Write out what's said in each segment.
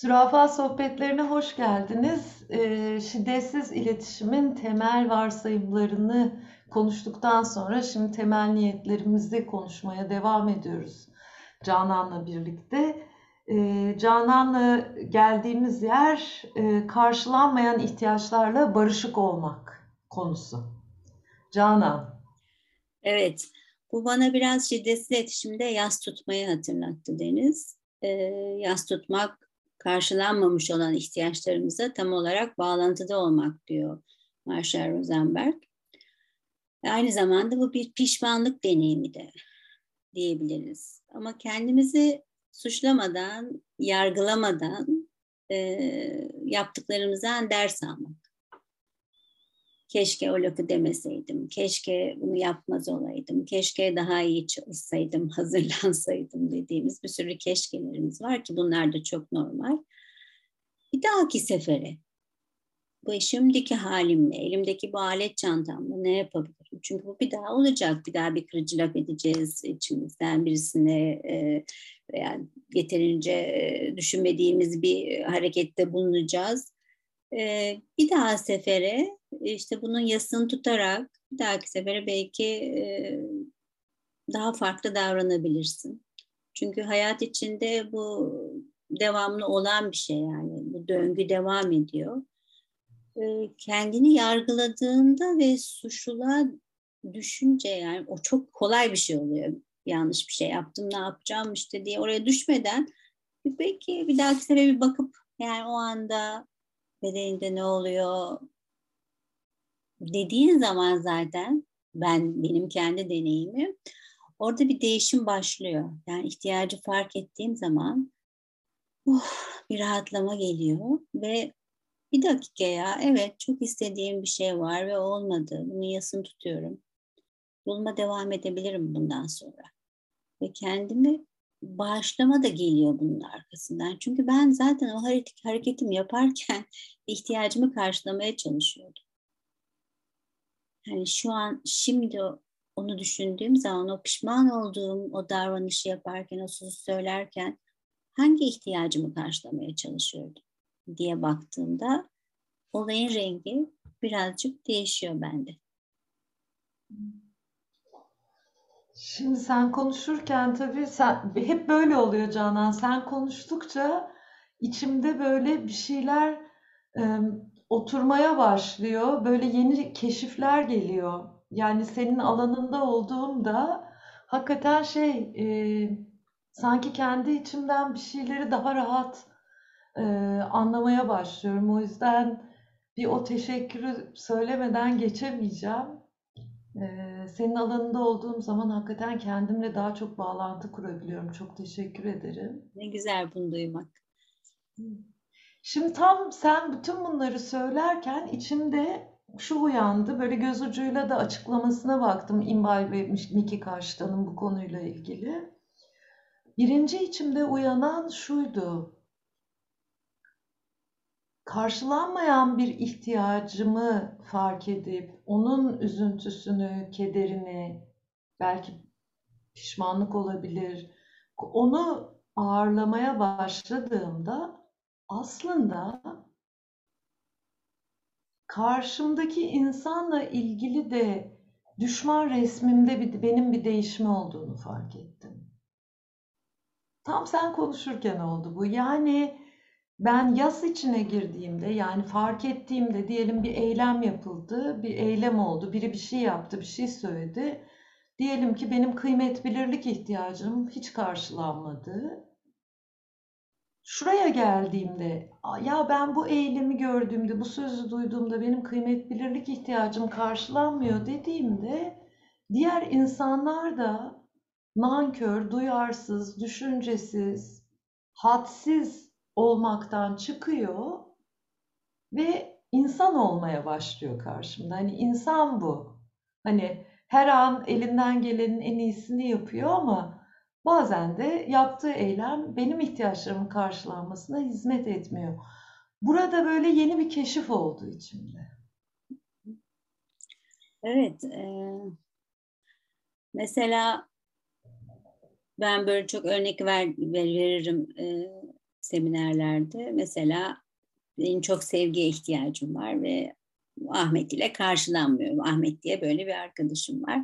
Zürafa sohbetlerine hoş geldiniz. Ee, şiddetsiz iletişimin temel varsayımlarını konuştuktan sonra şimdi temel niyetlerimizi konuşmaya devam ediyoruz Canan'la birlikte. Ee, Canan'la geldiğimiz yer e, karşılanmayan ihtiyaçlarla barışık olmak konusu. Canan. Evet, bu bana biraz şiddetsiz iletişimde yas tutmayı hatırlattı Deniz. Ee, yas tutmak karşılanmamış olan ihtiyaçlarımıza tam olarak bağlantıda olmak diyor Marshall Rosenberg. Aynı zamanda bu bir pişmanlık deneyimi de diyebiliriz. Ama kendimizi suçlamadan, yargılamadan e, yaptıklarımızdan ders almak keşke o lafı demeseydim, keşke bunu yapmaz olaydım, keşke daha iyi çalışsaydım, hazırlansaydım dediğimiz bir sürü keşkelerimiz var ki bunlar da çok normal. Bir dahaki sefere bu şimdiki halimle, elimdeki bu alet çantamla ne yapabilirim? Çünkü bu bir daha olacak. Bir daha bir kırıcı laf edeceğiz içimizden birisine e, veya yeterince e, düşünmediğimiz bir harekette bulunacağız. E, bir daha sefere işte bunun yasını tutarak bir dahaki sefere belki e, daha farklı davranabilirsin. Çünkü hayat içinde bu devamlı olan bir şey yani. Bu döngü devam ediyor. E, kendini yargıladığında ve suçluluğa düşünce yani o çok kolay bir şey oluyor. Yanlış bir şey yaptım ne yapacağım işte diye oraya düşmeden belki bir dahaki sefere bir bakıp yani o anda bedeninde ne oluyor, dediğin zaman zaten ben benim kendi deneyimim orada bir değişim başlıyor. Yani ihtiyacı fark ettiğim zaman uh, bir rahatlama geliyor ve bir dakika ya evet çok istediğim bir şey var ve olmadı. Bunun yasını tutuyorum. Yoluma devam edebilirim bundan sonra. Ve kendimi bağışlama da geliyor bunun arkasından. Çünkü ben zaten o hareketimi yaparken ihtiyacımı karşılamaya çalışıyordum hani şu an şimdi onu düşündüğüm zaman o pişman olduğum o davranışı yaparken o sözü söylerken hangi ihtiyacımı karşılamaya çalışıyordum diye baktığımda olayın rengi birazcık değişiyor bende. Şimdi sen konuşurken tabii sen, hep böyle oluyor Canan. Sen konuştukça içimde böyle bir şeyler oturmaya başlıyor. Böyle yeni keşifler geliyor. Yani senin alanında olduğumda hakikaten şey e, sanki kendi içimden bir şeyleri daha rahat e, anlamaya başlıyorum. O yüzden bir o teşekkürü söylemeden geçemeyeceğim. E, senin alanında olduğum zaman hakikaten kendimle daha çok bağlantı kurabiliyorum. Çok teşekkür ederim. Ne güzel bunu duymak. Şimdi tam sen bütün bunları söylerken içimde şu uyandı. Böyle göz ucuyla da açıklamasına baktım İmbay ve Miki Karşıtan'ın bu konuyla ilgili. Birinci içimde uyanan şuydu. Karşılanmayan bir ihtiyacımı fark edip onun üzüntüsünü, kederini, belki pişmanlık olabilir. Onu ağırlamaya başladığımda aslında karşımdaki insanla ilgili de düşman resmimde bir, benim bir değişme olduğunu fark ettim. Tam sen konuşurken oldu bu. Yani ben yas içine girdiğimde yani fark ettiğimde diyelim bir eylem yapıldı, bir eylem oldu, biri bir şey yaptı, bir şey söyledi. Diyelim ki benim kıymet bilirlik ihtiyacım hiç karşılanmadı şuraya geldiğimde ya ben bu eylemi gördüğümde, bu sözü duyduğumda benim kıymet bilirlik ihtiyacım karşılanmıyor dediğimde diğer insanlar da nankör, duyarsız, düşüncesiz, hadsiz olmaktan çıkıyor ve insan olmaya başlıyor karşımda. Hani insan bu. Hani her an elinden gelenin en iyisini yapıyor ama Bazen de yaptığı eylem benim ihtiyaçlarımın karşılanmasına hizmet etmiyor. Burada böyle yeni bir keşif oldu içimde. Evet. E, mesela ben böyle çok örnek ver, veririm. E, seminerlerde. Mesela benim çok sevgiye ihtiyacım var ve Ahmet ile karşılanmıyorum. Ahmet diye böyle bir arkadaşım var.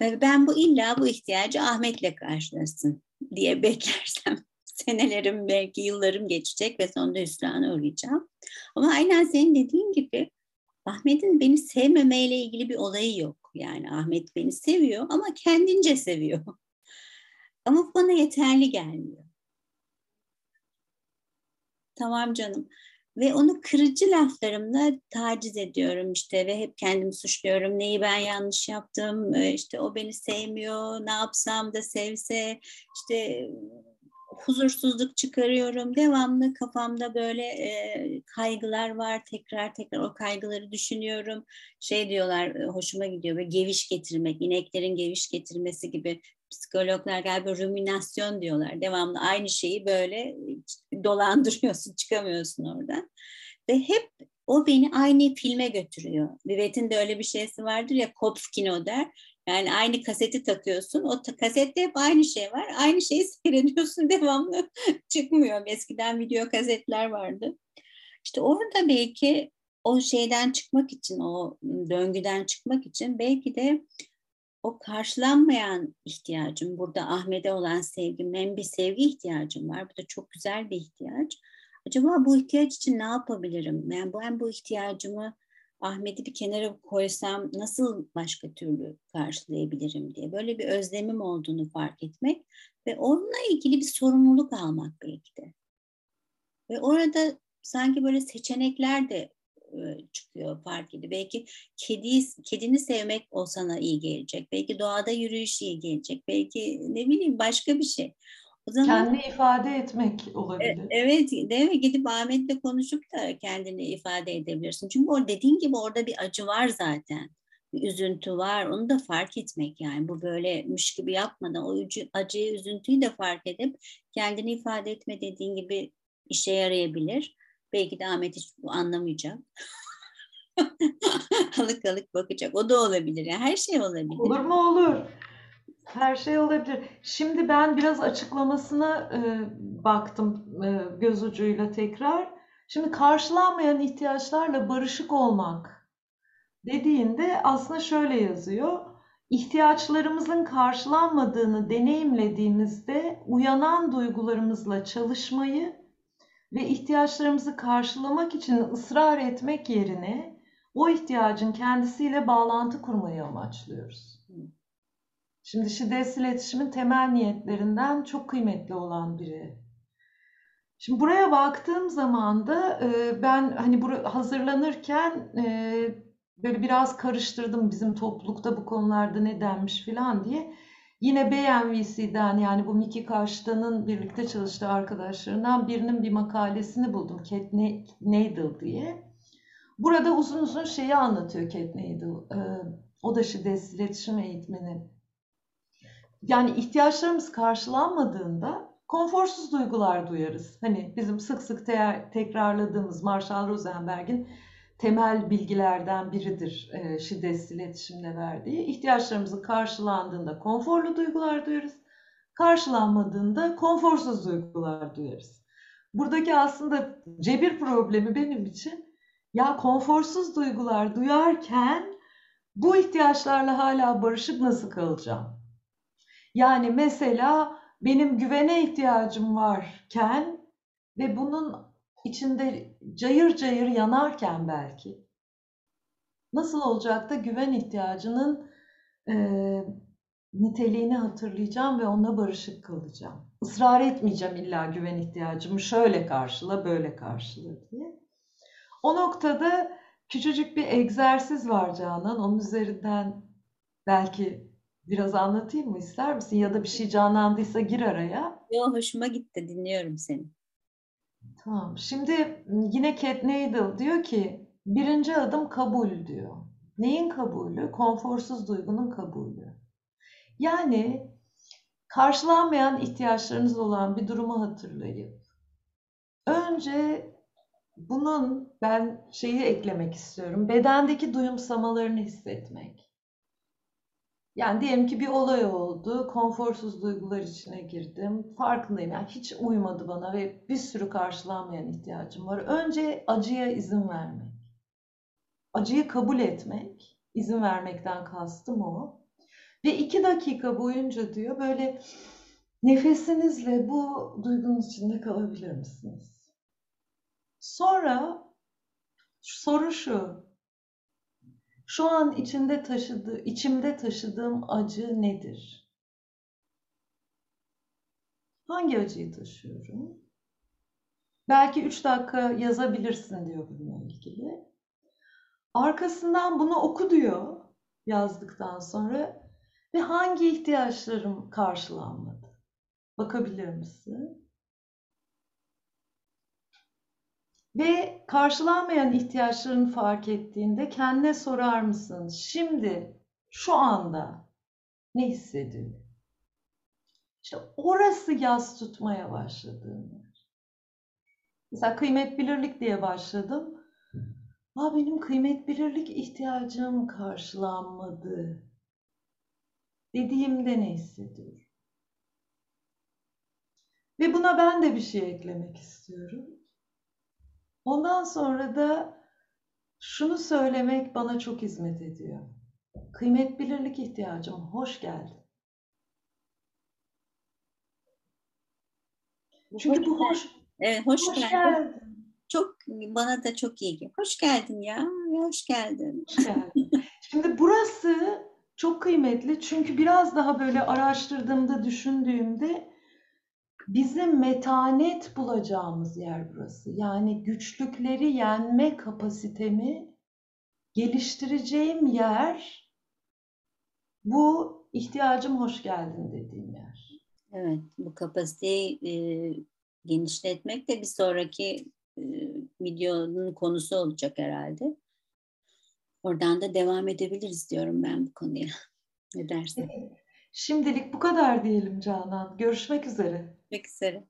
Ben bu illa bu ihtiyacı Ahmet'le karşılasın diye beklersem senelerim belki yıllarım geçecek ve sonunda hüsrana uğrayacağım. Ama aynen senin dediğin gibi Ahmet'in beni sevmemeyle ilgili bir olayı yok. Yani Ahmet beni seviyor ama kendince seviyor. Ama bana yeterli gelmiyor. Tamam canım. Ve onu kırıcı laflarımla taciz ediyorum işte ve hep kendimi suçluyorum. Neyi ben yanlış yaptım, işte o beni sevmiyor, ne yapsam da sevse, işte huzursuzluk çıkarıyorum. Devamlı kafamda böyle e, kaygılar var. Tekrar tekrar o kaygıları düşünüyorum. Şey diyorlar hoşuma gidiyor böyle geviş getirmek, ineklerin geviş getirmesi gibi psikologlar galiba ruminasyon diyorlar. Devamlı aynı şeyi böyle dolandırıyorsun, çıkamıyorsun oradan. Ve hep o beni aynı filme götürüyor. Vivet'in de öyle bir şeysi vardır ya Kopskino der. Yani aynı kaseti takıyorsun. O kasette hep aynı şey var. Aynı şeyi seyrediyorsun devamlı. Çıkmıyor. Eskiden video kasetler vardı. İşte orada belki o şeyden çıkmak için, o döngüden çıkmak için belki de o karşılanmayan ihtiyacım, burada Ahmet'e olan sevgim, hem bir sevgi ihtiyacım var. Bu da çok güzel bir ihtiyaç. Acaba bu ihtiyaç için ne yapabilirim? Yani ben bu ihtiyacımı Ahmet'i bir kenara koysam nasıl başka türlü karşılayabilirim diye böyle bir özlemim olduğunu fark etmek ve onunla ilgili bir sorumluluk almak belki de. Ve orada sanki böyle seçenekler de çıkıyor fark ediyor. Belki kedi, kedini sevmek o sana iyi gelecek. Belki doğada yürüyüş iyi gelecek. Belki ne bileyim başka bir şey. O zaman, kendini ifade etmek olabilir. E, evet, değil mi? Gidip Ahmet'le konuşup da kendini ifade edebilirsin. Çünkü o dediğin gibi orada bir acı var zaten. Bir üzüntü var. Onu da fark etmek yani. Bu böylemiş gibi yapmadan o acıyı, üzüntüyü de fark edip kendini ifade etme dediğin gibi işe yarayabilir. Belki de Ahmet hiç bu anlamayacak. alık alık bakacak. O da olabilir. Yani her şey olabilir. Olur mu olur. Her şey olabilir. Şimdi ben biraz açıklamasına e, baktım e, göz ucuyla tekrar. Şimdi karşılanmayan ihtiyaçlarla barışık olmak dediğinde aslında şöyle yazıyor. İhtiyaçlarımızın karşılanmadığını deneyimlediğimizde uyanan duygularımızla çalışmayı ve ihtiyaçlarımızı karşılamak için ısrar etmek yerine o ihtiyacın kendisiyle bağlantı kurmayı amaçlıyoruz. Şimdi şiddetsiz iletişimin temel niyetlerinden çok kıymetli olan biri. Şimdi buraya baktığım zaman da e, ben hani hazırlanırken e, böyle biraz karıştırdım bizim toplulukta bu konularda ne denmiş filan diye. Yine BMVC'den yani bu Miki Karşıtan'ın birlikte çalıştığı arkadaşlarından birinin bir makalesini buldum. Cat Nadel diye. Burada uzun uzun şeyi anlatıyor Cat Nadel. Ee, o da şiddetsiz iletişim eğitmeni. Yani ihtiyaçlarımız karşılanmadığında konforsuz duygular duyarız. Hani bizim sık sık te tekrarladığımız Marshall Rosenberg'in temel bilgilerden biridir e, şiddetsiz iletişimde verdiği. İhtiyaçlarımızın karşılandığında konforlu duygular duyarız. Karşılanmadığında konforsuz duygular duyarız. Buradaki aslında cebir problemi benim için ya konforsuz duygular duyarken bu ihtiyaçlarla hala barışık nasıl kalacağım? Yani mesela benim güvene ihtiyacım varken ve bunun içinde cayır cayır yanarken belki nasıl olacak da güven ihtiyacının e, niteliğini hatırlayacağım ve onunla barışık kalacağım. Israr etmeyeceğim illa güven ihtiyacımı şöyle karşıla, böyle karşıla diye. O noktada küçücük bir egzersiz var Canan. Onun üzerinden belki biraz anlatayım mı ister misin? Ya da bir şey canlandıysa gir araya. Yok hoşuma gitti dinliyorum seni. Tamam. Şimdi yine Cat Nadel diyor ki birinci adım kabul diyor. Neyin kabulü? Konforsuz duygunun kabulü. Yani karşılanmayan ihtiyaçlarınız olan bir durumu hatırlayıp önce bunun ben şeyi eklemek istiyorum. Bedendeki duyumsamalarını hissetmek. Yani diyelim ki bir olay oldu, konforsuz duygular içine girdim. Farkındayım yani hiç uymadı bana ve bir sürü karşılanmayan ihtiyacım var. Önce acıya izin vermek. Acıyı kabul etmek, izin vermekten kastım o. Ve iki dakika boyunca diyor böyle nefesinizle bu duygunun içinde kalabilir misiniz? Sonra soru şu. Şu an içinde taşıdığı, içimde taşıdığım acı nedir? Hangi acıyı taşıyorum? Belki üç dakika yazabilirsin diyor bununla ilgili. Arkasından bunu oku diyor yazdıktan sonra ve hangi ihtiyaçlarım karşılanmadı? Bakabilir misin? Ve karşılanmayan ihtiyaçlarını fark ettiğinde kendine sorar mısın? Şimdi, şu anda ne hissediyorum? İşte orası yaz tutmaya başladığım yer. Mesela kıymet bilirlik diye başladım. Aa, benim kıymet bilirlik ihtiyacım karşılanmadı. Dediğimde ne hissediyorum? Ve buna ben de bir şey eklemek istiyorum. Ondan sonra da şunu söylemek bana çok hizmet ediyor. Kıymet bilirlik ihtiyacım, hoş geldin. Çünkü bu hoş, Evet, hoş, hoş geldin. geldin. Çok bana da çok iyi geliyor. Hoş geldin ya. ya hoş geldin. Hoş geldin. Şimdi burası çok kıymetli çünkü biraz daha böyle araştırdığımda, düşündüğümde bizim metanet bulacağımız yer burası. Yani güçlükleri yenme kapasitemi geliştireceğim yer bu ihtiyacım hoş geldin dediğim yer. Evet, bu kapasiteyi e, genişletmek de bir sonraki e, videonun konusu olacak herhalde. Oradan da devam edebiliriz diyorum ben bu konuya. Ne dersin? Şimdilik bu kadar diyelim Canan. Görüşmek üzere. Görüşmek üzere.